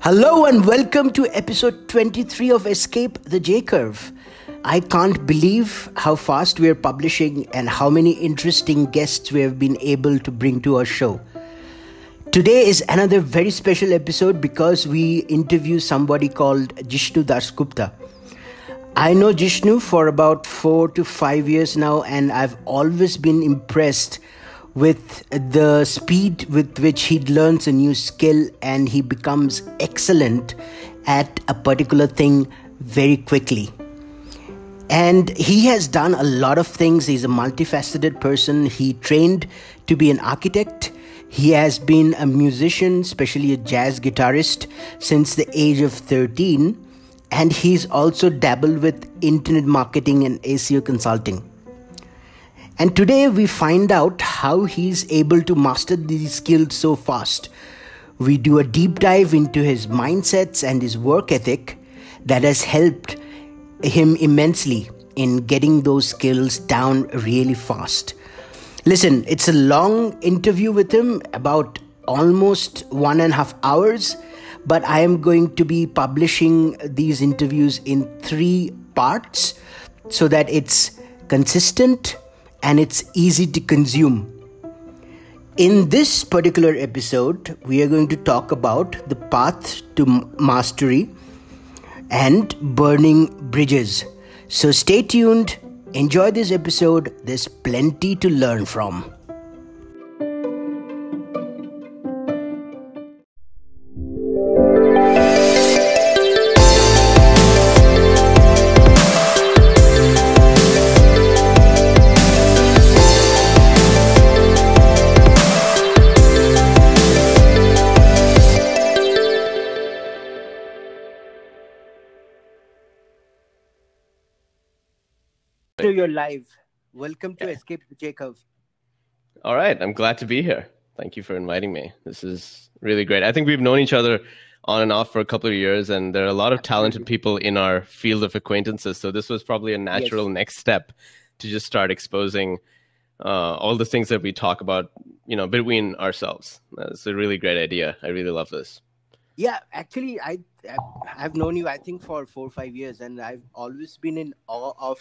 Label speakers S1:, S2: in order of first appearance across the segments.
S1: Hello and welcome to episode 23 of Escape the J Curve. I can't believe how fast we are publishing and how many interesting guests we have been able to bring to our show. Today is another very special episode because we interview somebody called Jishnu Dasgupta. I know Jishnu for about four to five years now, and I've always been impressed with the speed with which he learns a new skill and he becomes excellent at a particular thing very quickly. And he has done a lot of things. He's a multifaceted person. He trained to be an architect. He has been a musician, especially a jazz guitarist, since the age of 13 and he's also dabbled with internet marketing and SEO consulting. And today we find out how he's able to master these skills so fast. We do a deep dive into his mindsets and his work ethic that has helped him immensely in getting those skills down really fast. Listen, it's a long interview with him, about almost one and a half hours but I am going to be publishing these interviews in three parts so that it's consistent and it's easy to consume. In this particular episode, we are going to talk about the path to mastery and burning bridges. So stay tuned, enjoy this episode, there's plenty to learn from. You're live. Welcome to Escape the J
S2: All right, I'm glad to be here. Thank you for inviting me. This is really great. I think we've known each other on and off for a couple of years, and there are a lot of talented people in our field of acquaintances. So this was probably a natural yes. next step to just start exposing uh, all the things that we talk about, you know, between ourselves. It's a really great idea. I really love this.
S1: Yeah, actually, I I've known you I think for four or five years, and I've always been in awe of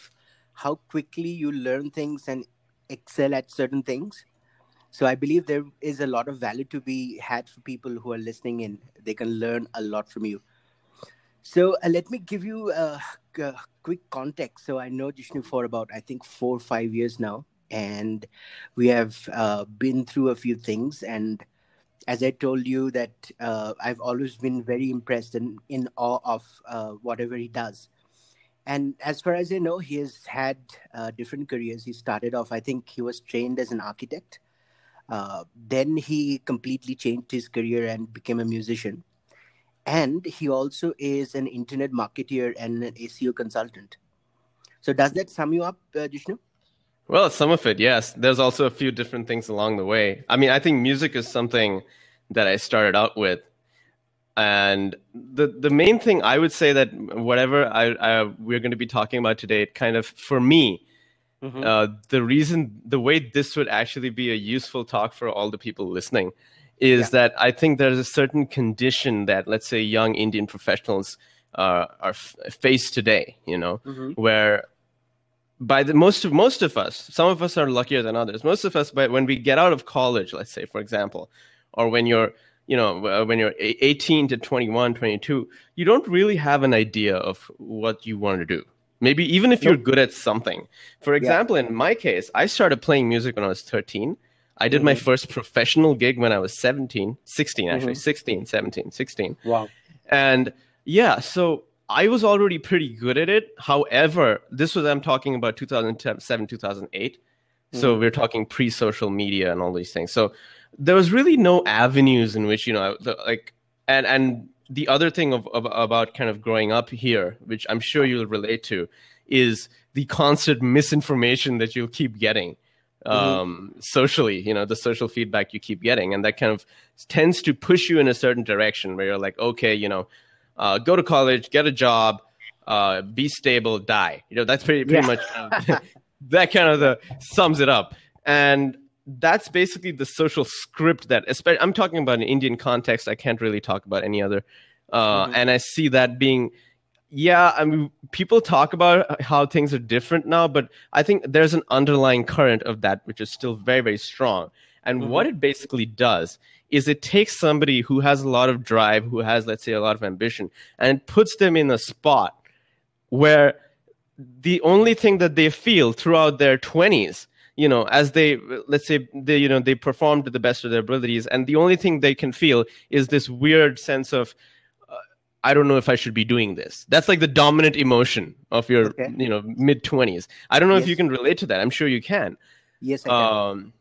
S1: how quickly you learn things and excel at certain things. So I believe there is a lot of value to be had for people who are listening in. They can learn a lot from you. So uh, let me give you a, a, quick context. So I know Jishnu for about I think four or five years now, and we have uh, been through a few things. And as I told you, that uh, I've always been very impressed and in awe of uh, whatever he does and as far as I know, he has had uh, different careers. He started off, I think he was trained as an architect. Uh, then he completely changed his career and became a musician. And he also is an internet marketeer and an SEO consultant. So, does that sum you up, uh, Jishnu?
S2: Well, some of it, yes. There's also a few different things along the way. I mean, I think music is something that I started out with and the the main thing I would say that whatever I, I we're going to be talking about today, kind of for me, mm-hmm. uh, the reason the way this would actually be a useful talk for all the people listening is yeah. that I think there's a certain condition that let's say young Indian professionals uh, are f- face today. You know, mm-hmm. where by the most of most of us, some of us are luckier than others. Most of us, but when we get out of college, let's say for example, or when you're you know uh, when you're 18 to 21 22 you don't really have an idea of what you want to do. Maybe even if you're good at something. For example yeah. in my case i started playing music when i was 13 i did mm-hmm. my first professional gig when i was 17 16 actually mm-hmm. 16 17 16
S1: wow.
S2: And yeah so i was already pretty good at it. However this was i'm talking about 2007 2008 mm-hmm. so we're talking pre-social media and all these things. So there was really no avenues in which you know the, like and and the other thing of, of, about kind of growing up here which i'm sure you'll relate to is the constant misinformation that you'll keep getting mm-hmm. um, mm-hmm. socially you know the social feedback you keep getting and that kind of tends to push you in a certain direction where you're like okay you know uh, go to college get a job uh, be stable die you know that's pretty pretty yeah. much of, that kind of the sums it up and that's basically the social script that especially i'm talking about an indian context i can't really talk about any other uh, mm-hmm. and i see that being yeah i mean people talk about how things are different now but i think there's an underlying current of that which is still very very strong and mm-hmm. what it basically does is it takes somebody who has a lot of drive who has let's say a lot of ambition and it puts them in a spot where the only thing that they feel throughout their 20s you know as they let's say they you know they perform to the best of their abilities and the only thing they can feel is this weird sense of uh, i don't know if i should be doing this that's like the dominant emotion of your okay. you know mid 20s i don't know yes. if you can relate to that i'm sure you can
S1: yes I can. Um,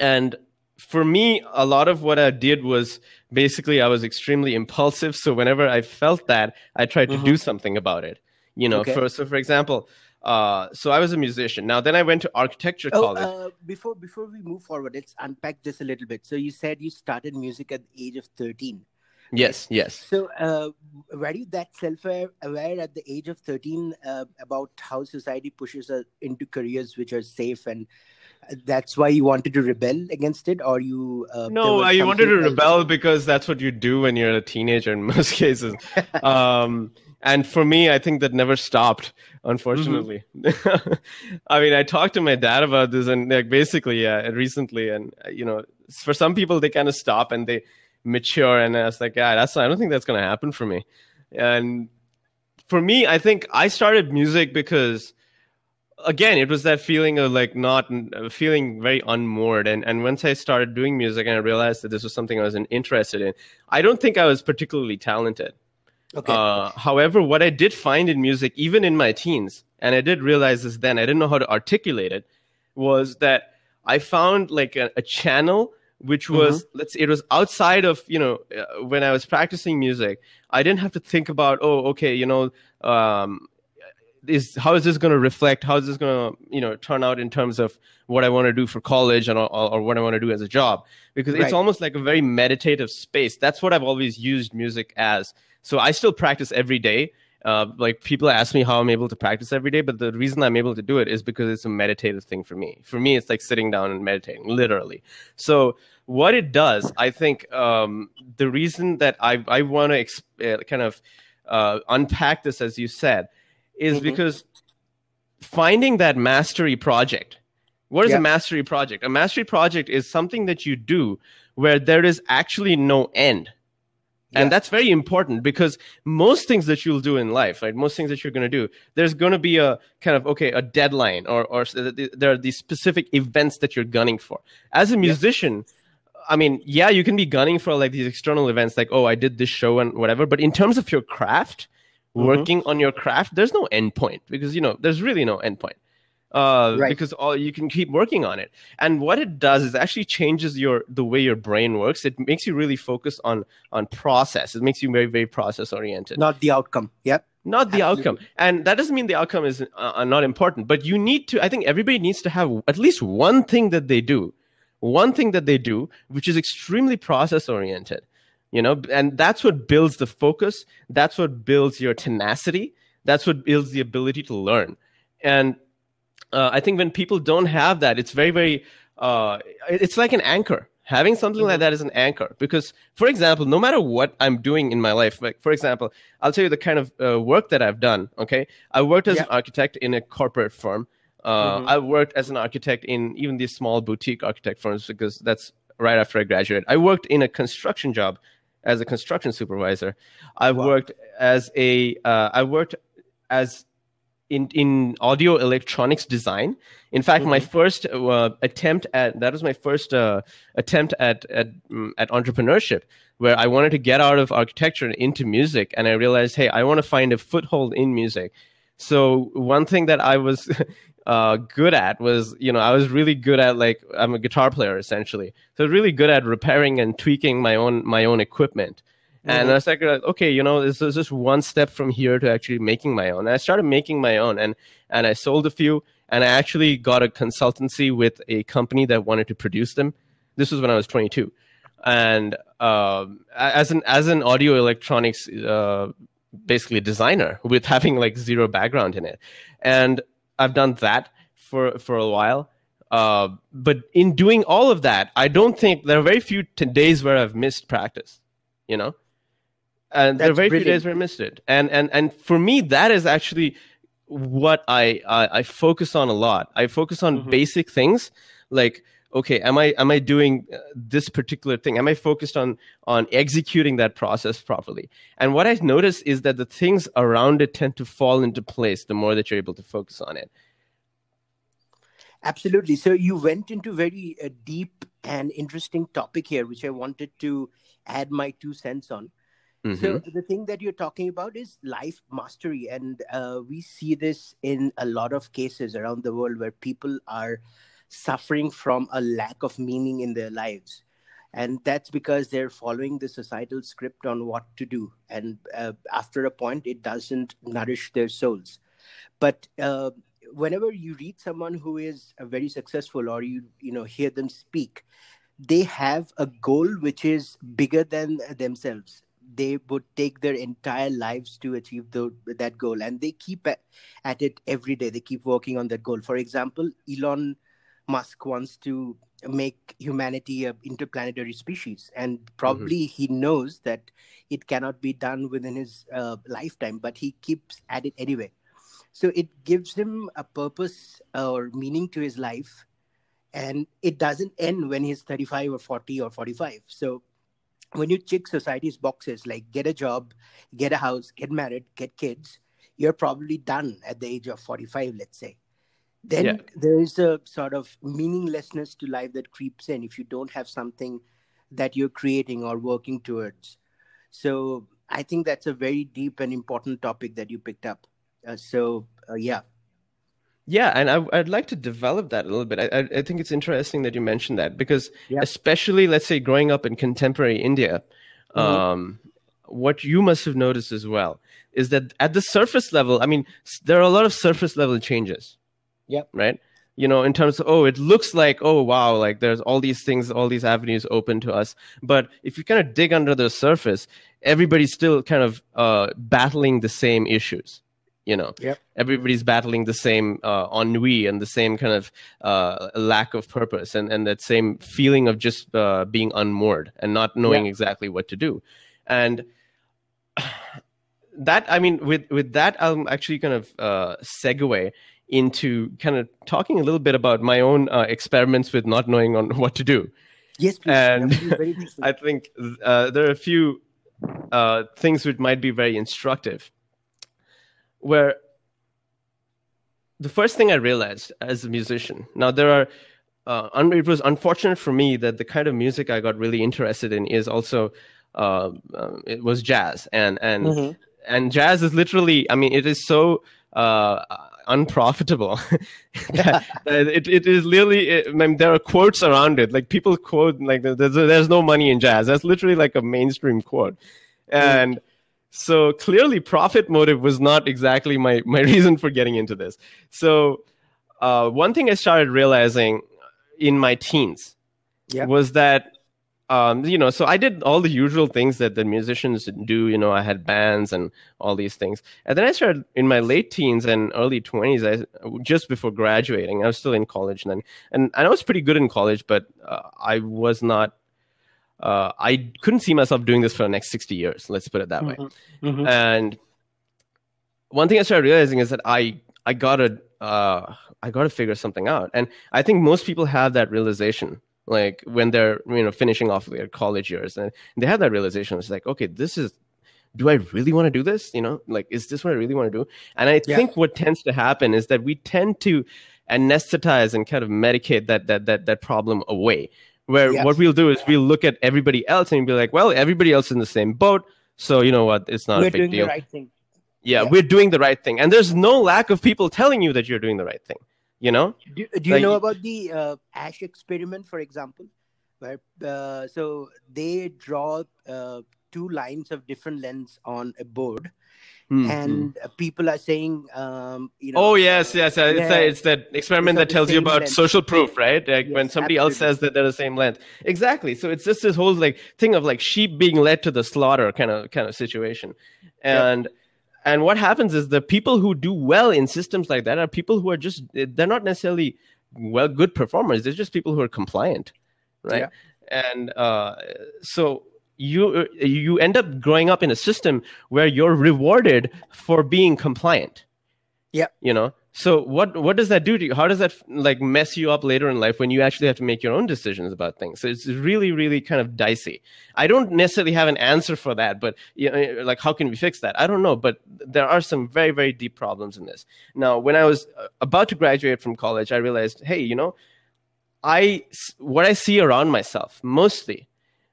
S2: and for me a lot of what i did was basically i was extremely impulsive so whenever i felt that i tried to mm-hmm. do something about it you know okay. for so for example uh, so I was a musician. Now then I went to architecture oh, college. Uh,
S1: before before we move forward, let's unpack this a little bit. So you said you started music at the age of thirteen.
S2: Yes, yes.
S1: So uh, were you that self-aware at the age of thirteen uh, about how society pushes us into careers which are safe and that's why you wanted to rebel against it or you
S2: uh, no i wanted to rebel because that's what you do when you're a teenager in most cases um, and for me i think that never stopped unfortunately. Mm-hmm. i mean i talked to my dad about this and like basically yeah recently and uh, you know for some people they kind of stop and they mature and i was like yeah that's i don't think that's going to happen for me. And for me i think i started music because again it was that feeling of like not uh, feeling very unmoored. And and once i started doing music and i realized that this was something i was interested in i don't think i was particularly talented Okay. Uh, however, what I did find in music, even in my teens, and I did realize this then, I didn't know how to articulate it, was that I found like a, a channel which was mm-hmm. let's say it was outside of you know uh, when I was practicing music. I didn't have to think about oh okay you know um, is how is this going to reflect? How is this going to you know turn out in terms of what I want to do for college and or, or what I want to do as a job? Because right. it's almost like a very meditative space. That's what I've always used music as so I still practice every day. Uh, like people ask me how I'm able to practice every day, but the reason I'm able to do it is because it's a meditative thing for me. For me, it's like sitting down and meditating, literally. So what it does, I think, um, the reason that I I want to exp- uh, kind of uh, unpack this, as you said, is mm-hmm. because finding that mastery project. What is yeah. a mastery project? A mastery project is something that you do where there is actually no end and that's very important because most things that you'll do in life right most things that you're going to do there's going to be a kind of okay a deadline or or there are these specific events that you're gunning for as a musician I mean, yeah, you can be gunning for like these external events, like, oh, I did this show and whatever. But in terms of your craft, mm-hmm. working on your craft, there's no endpoint because you know there's really no endpoint uh, right. because all you can keep working on it. And what it does is actually changes your the way your brain works. It makes you really focus on on process. It makes you very very process oriented,
S1: not the outcome. Yep.
S2: Not the Absolutely. outcome, and that doesn't mean the outcome is uh, not important. But you need to. I think everybody needs to have at least one thing that they do, one thing that they do, which is extremely process oriented you know and that's what builds the focus that's what builds your tenacity that's what builds the ability to learn and uh, I think when people don't have that, it's very, very, uh, it's like an anchor. Having something mm-hmm. like that is an anchor because, for example, no matter what I'm doing in my life, like for example, I'll tell you the kind of uh, work that I've done. Okay, I worked as yeah. an architect in a corporate firm. Uh, mm-hmm. I worked as an architect in even these small boutique architect firms because that's right after I graduated. I worked in a construction job as a construction supervisor. I wow. worked as a. Uh, I worked as in in audio electronics design. In fact, mm-hmm. my first uh, attempt at that was my first uh, attempt at at um, at entrepreneurship, where I wanted to get out of architecture and into music, and I realized, hey, I want to find a foothold in music. So one thing that I was uh, good at was, you know, I was really good at like I'm a guitar player essentially, so really good at repairing and tweaking my own my own equipment. And I was like, okay, you know, this is just one step from here to actually making my own. And I started making my own, and and I sold a few, and I actually got a consultancy with a company that wanted to produce them. This was when I was 22, and um, as an as an audio electronics uh, basically designer with having like zero background in it, and I've done that for for a while. Uh, but in doing all of that, I don't think there are very few t- days where I've missed practice. You know, and there are very brilliant. few days where I missed it. And and and for me, that is actually what I I, I focus on a lot. I focus on mm-hmm. basic things like okay am i am i doing uh, this particular thing am i focused on on executing that process properly and what i notice is that the things around it tend to fall into place the more that you're able to focus on it
S1: absolutely so you went into very uh, deep and interesting topic here which i wanted to add my two cents on mm-hmm. so the thing that you're talking about is life mastery and uh, we see this in a lot of cases around the world where people are suffering from a lack of meaning in their lives. And that's because they're following the societal script on what to do and uh, after a point it doesn't nourish their souls. But uh, whenever you read someone who is very successful or you you know hear them speak they have a goal which is bigger than themselves they would take their entire lives to achieve the, that goal. And they keep at, at it every day. They keep working on that goal. For example elon Musk wants to make humanity a interplanetary species. And probably mm-hmm. he knows that it cannot be done within his uh, lifetime but he keeps at it anyway. So it gives him a purpose or meaning to his life. And it doesn't end when he's 35 or 40 or 45 so when you check society's boxes like get a job get a house get married get kids you're probably done at the age of 45 let's say then yeah. there is a sort of meaninglessness to life that creeps in if you don't have something that you're creating or working towards. So I think that's a very deep and important topic that you picked up. Uh, so uh, yeah.
S2: Yeah, and I, would like to develop that a little bit. I, I, think it's interesting that you mentioned that because, yeah. especially, let's say, growing up in contemporary India, mm-hmm. um, what you must have noticed as well is that at the surface level, I mean, there are a lot of surface level changes
S1: Yep.
S2: Right. You know, in terms of, oh, it looks like, oh, wow, like there's all these things, all these avenues open to us. But if you kind of dig under the surface, everybody's still kind of uh, battling the same issues. You know,
S1: yep.
S2: everybody's battling the same uh, ennui and the same kind of uh, lack of purpose and, and that same feeling of just uh, being unmoored and not knowing yep. exactly what to do. And that, I mean, with, with that, I'm actually kind of uh, segue into kind of talking a little bit about my own uh, experiments with not knowing on what to do.
S1: Yes, please.
S2: And I think uh, there are a few uh, things which might be very instructive. Where the first thing I realized as a musician, now there are, uh, un- it was unfortunate for me that the kind of music I got really interested in is also, uh, um, it was jazz, and and mm-hmm. and jazz is literally, I mean, it is so uh, unprofitable. that, that it, it is literally, it, I mean, there are quotes around it. Like people quote, like, there's, there's no money in jazz. That's literally like a mainstream quote. And so clearly, profit motive was not exactly my, my reason for getting into this. So, uh, one thing I started realizing in my teens was that um, you know, so I did all the usual things that the musicians do. You know, I had bands and all these things. And then I started in my late teens and early twenties. I just before graduating, I was still in college then, and I was pretty good in college, but uh, I was not. Uh, I couldn't see myself doing this for the next sixty years. Let's put it that way. Mm-hmm. Mm-hmm. And one thing I started realizing is that I I gotta uh, I gotta figure something out, and I think most people have that realization like when they're you know finishing off their college years and they have that realization it's like okay this is do i really want to do this you know like is this what i really want to do and i yeah. think what tends to happen is that we tend to anesthetize and kind of medicate that that that, that problem away where yes. what we'll do is we'll look at everybody else and be like well everybody else is in the same boat so you know what? It's not
S1: we're
S2: a big
S1: doing
S2: deal.
S1: the right thing.
S2: Yeah, yeah, we're doing the right thing. And there's no lack of people telling you that you're doing the right thing you know?
S1: Do, do you like, know about the uh, Asch experiment for example? Where uh, so they draw uh, two lines of different lengths on a board mm-hmm. and people are saying um, you know
S2: oh yes yes uh, it's, a, it's that experiment that tells you about length. social proof right? Like yes, when somebody absolutely. else says that they're the same length exactly. So it's just this whole like thing of like sheep being led to the slaughter kind of kind of situation. And yep and what happens is the people who do well in systems like that are people who are just they're not necessarily well good performers. They're just people who are compliant right? Yeah. and uh, so you you end up growing up in a system where you're rewarded for being compliant.
S1: Yeah
S2: you know? So what what does that do to you? How does that like mess you up later in life when you actually have to make your own decisions about things? So it's really really kind of dicey. I don't necessarily have an answer for that but you know, like how can we fix that? I don't know but there are some very very deep problems in this. Now when i was uh, about to graduate from college i realized hey you know i what i see around myself mostly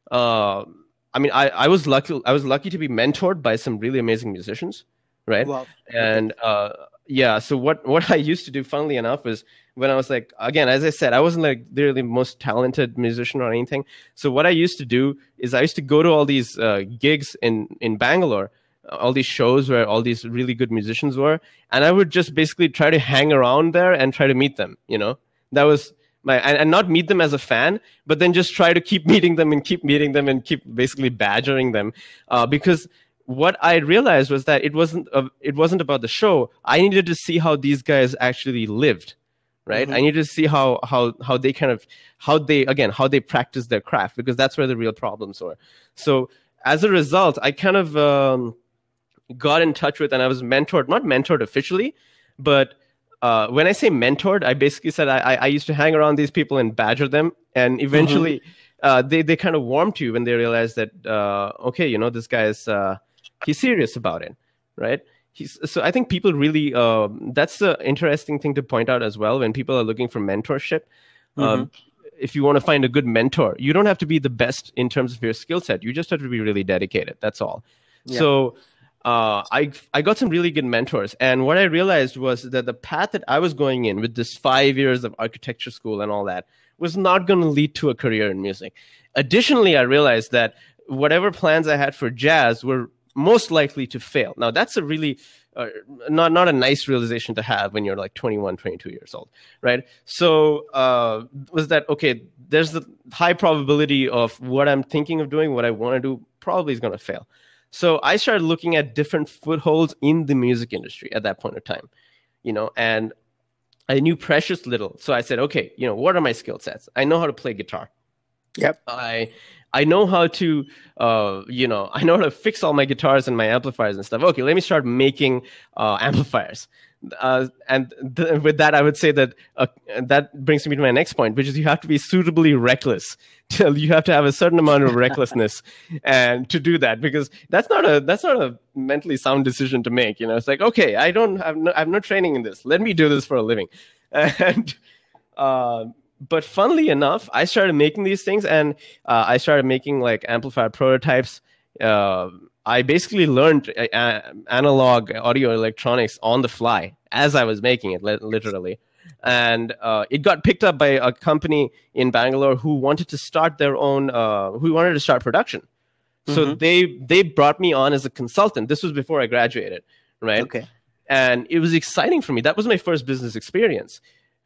S2: uh, I mean, I, I was lucky. I was lucky to be mentored by some really amazing musicians, right? Wow. And uh, yeah, so what what I used to do, funnily enough, was when I was like, again, as I said, I wasn't like the really most talented musician or anything. So what I used to do is I used to go to all these uh, gigs in in Bangalore, all these shows where all these really good musicians were, and I would just basically try to hang around there and try to meet them. You know, that was my and, and, not meet them as a fan but then just try to keep meeting them and keep meeting them and keep basically badgering them. Uh, because what i realized was that it wasn't a, it wasn't about the show. I needed to see how these guys actually lived right? Mm-hmm. i needed to see how how how they kind of how they again how they practice their craft because that's where the real problems were. So as a result i kind of um, got in touch with and i was mentored not mentored officially but uh, when I say mentored, I basically said I, I used to hang around these people and badger them, and eventually mm-hmm. uh, they they kind of warmed to you when they realized that uh, okay, you know, this guy is uh, he's serious about it, right? He's, so I think people really um, that's the interesting thing to point out as well when people are looking for mentorship. Um, mm-hmm. Um, if you want to find a good mentor, you don't have to be the best in terms of your skill set. You just have to be really dedicated. That's all. Yeah. So uh, I I got some really good mentors, and what I realized was that the path that I was going in with this five years of architecture school and all that was not going to lead to a career in music. Additionally, I realized that whatever plans I had for jazz were most likely to fail. Now, that's a really uh, not not a nice realization to have when you're like 21 22 years old right so uh, was that okay there's the high probability of what i'm thinking of doing what i want to do probably is going to fail so I started looking at different footholds in the music industry at that point of time, you know, and I knew precious little. So I said, okay, you know, what are my skill sets? I know how to play guitar.
S1: Yep.
S2: I I know how to, uh, you know, I know how to fix all my guitars and my amplifiers and stuff. Okay, let me start making uh, amplifiers. Uh, and th- with that, I would say that uh, that brings me to my next point, which is you have to be suitably reckless. you have to have a certain amount of recklessness, and to do that, because that's not a that's not a mentally sound decision to make. You know, it's like okay, I don't have no, I have no training in this. Let me do this for a living, and. Uh, but funnily enough, I started making these things, and uh, I started making like amplifier prototypes. Uh, I basically learned uh, analog audio electronics on the fly as I was making it, literally. And uh, it got picked up by a company in Bangalore who wanted to start their own, uh, who wanted to start production. So mm-hmm. they they brought me on as a consultant. This was before I graduated, right?
S1: Okay.
S2: And it was exciting for me. That was my first business experience,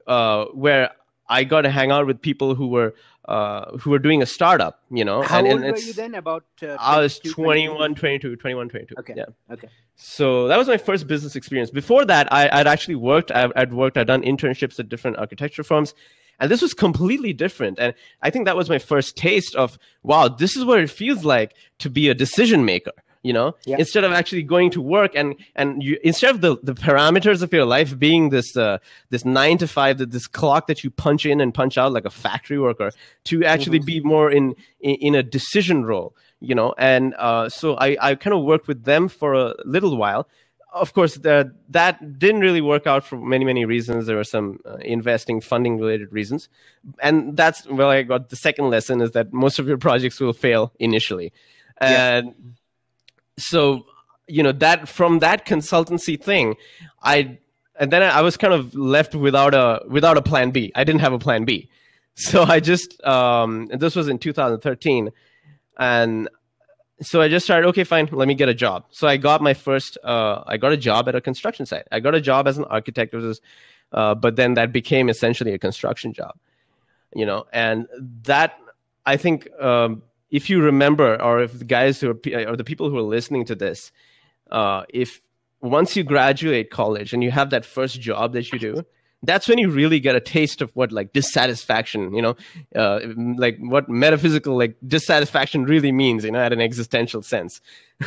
S2: uh, where I got to hang out with people who were uh, who were doing a startup, you know.
S1: How and, old and were you then? About uh,
S2: I was 21, 22, 21, 22.
S1: Okay.
S2: Yeah.
S1: Okay.
S2: So that was my first business experience. Before that, I, would actually worked. I, I'd worked. I'd done internships at different architecture firms, and this was completely different. And I think that was my first taste of wow, this is what it feels like to be a decision maker you know yeah. instead of actually going to work and and you instead of the, the parameters of your life being this uh, this nine to five that this clock that you punch in and punch out like a factory worker to actually mm-hmm. be more in, in, in a decision role you know? And uh, so i i kind of worked with them for a little while. Of course the, that didn't really work out for many many reasons. There were some uh, investing funding related reasons. And that's where i got the second lesson is that most of your projects will fail initially. And yeah so you know that from that consultancy thing i and then i was kind of left without a without a plan b. I didn't have a plan b. So i just um and this was in 2013 and so i just started okay fine let me get a job. So i got my first uh i got a job at a construction site. I got a job as an architect was, uh, but then that became essentially a construction job you know and that i think um if you remember, or if the guys who are, or the people who are listening to this, uh, if once you graduate college and you have that first job that you do, that's when you really get a taste of what like dissatisfaction you know uh, like what metaphysical like dissatisfaction really means you know at an existential sense.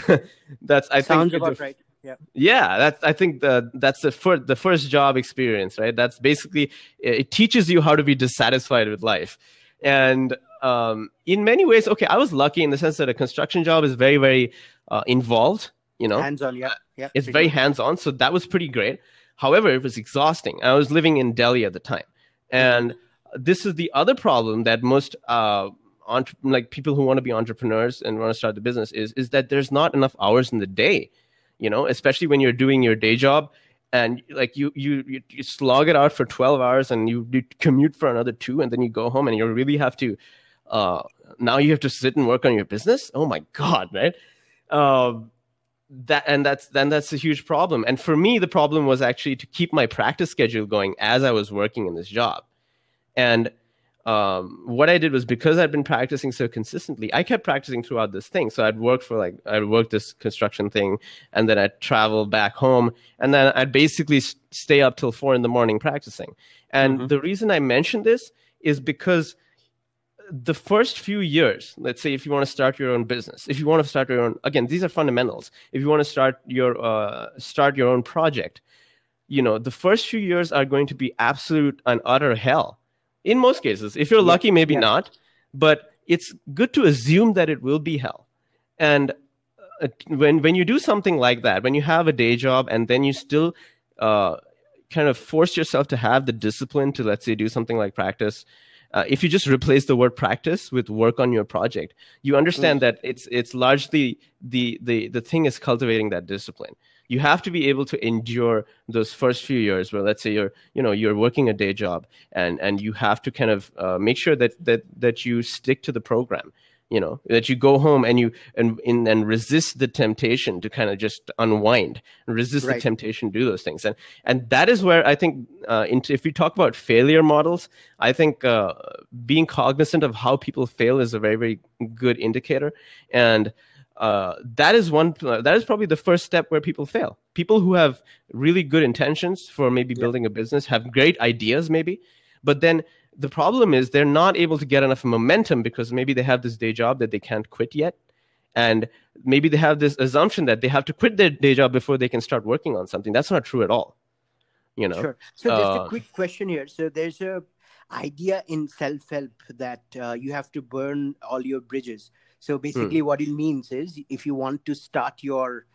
S2: That's i
S1: sounds
S2: think
S1: about the, right. Yeah.
S2: Yeah that's i think the, that's the first the first job experience right? That's basically it teaches you how to be dissatisfied with life and um, in many ways okay i was lucky in the sense that a construction job is very very uh, involved you know?
S1: Hands on yeah yeah
S2: it's very hands on so that was pretty great. However, it was exhausting. I was living in Delhi at the time, and this is the other problem that most uh, entre- like people who want to be entrepreneurs and want to start the business is is that there's not enough hours in the day. You know, especially when you're doing your day job and like you you you, you slog it out for 12 hours and you, you commute for another two and then you go home and you really have to uh, now you have to sit and work on your business? Oh my god right um, that and that's then that's a huge problem. And for me the problem was actually to keep my practice schedule going as i was working in this job. And um, what i did was because i'd been practicing so consistently i kept practicing throughout this thing so i'd work for like i'd work this construction thing and then i'd travel back home and then i'd basically stay up till four in the morning practicing and mm-hmm. the reason i mentioned this is because the first few years, let's say if you want to start your own business, if you want to start your own, again, these are fundamentals. If you want to start your uh, start your own project, you know, the first few years are going to be absolute and utter hell. In most cases, if you're lucky, maybe yeah. not, but it's good to assume that it will be hell. And uh, when when you do something like that, when you have a day job and then you still uh, kind of force yourself to have the discipline to, let's say, do something like practice uh, if you just replace the word practice with work on your project you understand mm. that it's it's largely the the the thing is cultivating that discipline you have to be able to endure those first few years where let's say you're you know you're working a day job and and you have to kind of uh, make sure that that that you stick to the program you know that you go home and you and in and resist the temptation to kind of just unwind resist right. the temptation to do those things and and that is where i think uh, if we talk about failure models i think uh, being cognizant of how people fail is a very very good indicator and uh, that is one that is probably the first step where people fail. People who have really good intentions for maybe yeah. building a business have great ideas maybe but then the problem is they're not able to get enough momentum because maybe they have this day job that they can't quit yet and maybe they have this assumption that they have to quit their day job before they can start working on something. That's not true at all you know?
S1: Sure. So uh, just a quick question here. So there's a idea in self-help that uh, you have to burn all your bridges so basically hmm. what it means is if you want to start your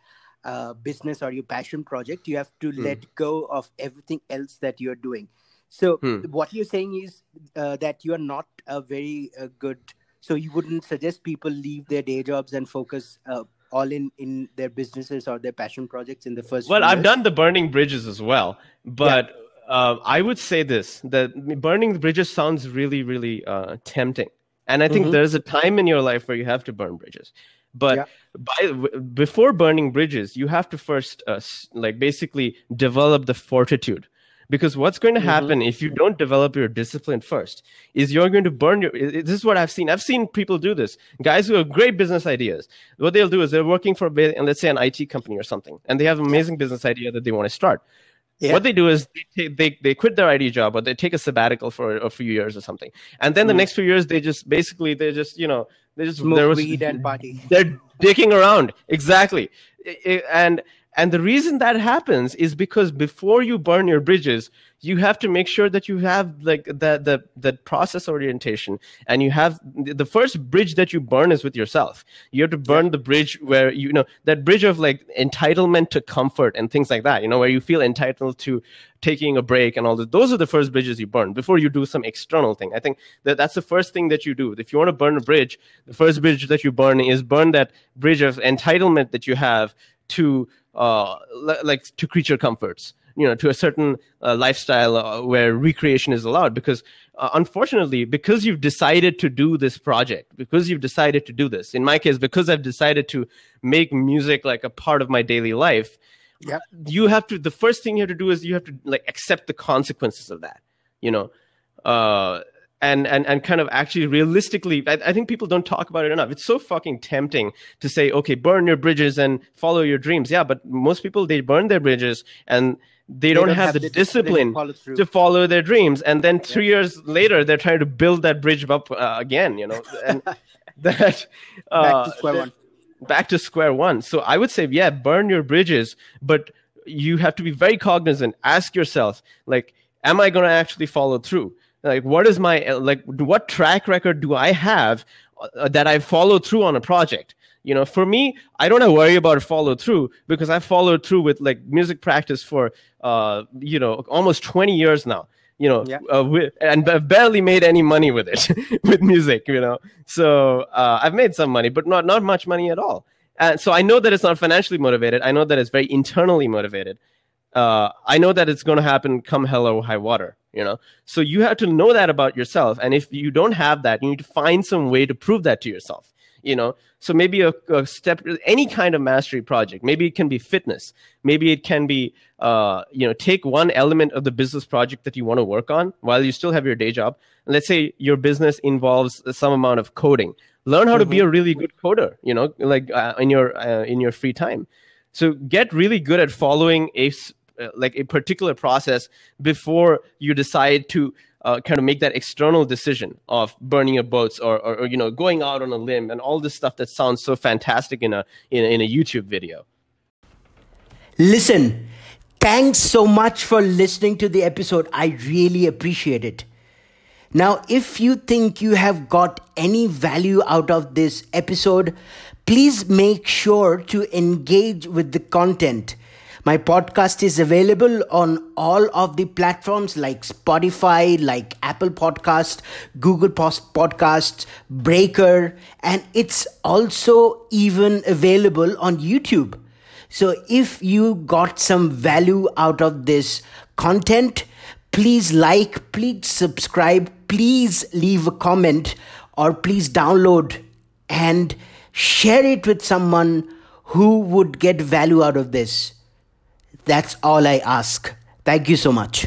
S1: uh, business or your passion project you have to hmm. let go of everything else that you're doing so hmm. what you're saying is uh, that you are not a very uh, good. So you wouldn't suggest people leave their day jobs and focus uh, all in in their businesses or their passion projects in the first.
S2: Well, I've done the burning bridges as well, but. Yeah. Uh, I would say this: that burning the bridges sounds really, really uh, tempting, and I think mm-hmm. there's a time in your life where you have to burn bridges. But yeah. by, before burning bridges, you have to first, uh, like, basically develop the fortitude because what's going to mm-hmm. happen mm-hmm. if you don't develop your discipline first is you're going to burn your this is what i've seen i've seen people do this guys who have great business ideas what they'll do is they're working for and let's say an it company or something and they have an amazing business idea that they want to start yeah. What they do is they, they, they quit their IT job or they take a sabbatical for a few years or something, and then mm. the next few years they just basically they just you know they just
S1: Smoke weed and party.
S2: They're dicking around exactly, and and the reason that happens is because before you burn your bridges, you have to make sure that you have like the the the process orientation and you have the first bridge that you burn is with yourself. You have to burn the bridge where you know that bridge of like entitlement to comfort and things like that, you know, where you feel entitled to taking a break and all that. Those are the first bridges you burn before you do some external thing. I think that that's the first thing that you do. If you want to burn a bridge, the first bridge that you burn is burn that bridge of entitlement that you have to uh, like to creature comforts you know to a certain uh, lifestyle uh, where recreation is allowed. Because uh, unfortunately because you've decided to do this project because you've decided to do this in my case because i've decided to make music like a part of my daily life
S1: yeah
S2: you have to the first thing you have to do is you have to like accept the consequences of that you know? Uh, and and and kind of actually realistically I, I, think people don't talk about it enough. It's so fucking tempting to say okay burn your bridges and follow your dreams. Yeah but most people they burn their bridges and they, they don't, don't, have, have the, the discipline, discipline to follow their dreams. And then three yeah. years later they're trying to build that bridge up uh, again you know and that
S3: uh, back to square one.
S2: back to square one. So i would say yeah burn your bridges but you have to be very cognizant. Ask yourself like am i going to actually follow through like what is my like what track record do i have uh, that i follow through on a project? You know for me i don't have to worry about follow through because i followed through with like music practice for uh you know almost 20 years now you know yeah. uh, with, and i've barely made any money with it with music you know? So uh, i've made some money but not not much money at all. And so i know that it's not financially motivated. I know that it's very internally motivated. Uh, I know that it's going to happen come hell or high water, you know? So you have to know that about yourself. And if you don't have that, you need to find some way to prove that to yourself, you know? So maybe a, a step, any kind of mastery project, maybe it can be fitness. Maybe it can be, uh, you know, take one element of the business project that you want to work on while you still have your day job. And let's say your business involves some amount of coding. Learn how mm-hmm. to be mm-hmm. a really good coder, you know, like uh, in your, uh, in your free time. So get really good at following a uh, like a particular process before you decide to uh, kind of make that external decision of burning your boats or, or, or, you know going out on a limb and all this stuff that sounds so fantastic in a in, in a YouTube video.
S1: Listen, thanks so much for listening to the episode. I really appreciate it. Now, if you think you have got any value out of this episode, please make sure to engage with the content my podcast is available on all of the platforms like Spotify, like Apple Podcast, Google Podcasts, Breaker, and it's also even available on YouTube. So if you got some value out of this content, please like, please subscribe, please leave a comment, or please download and share it with someone who would get value out of this. That's all I ask. Thank you so much.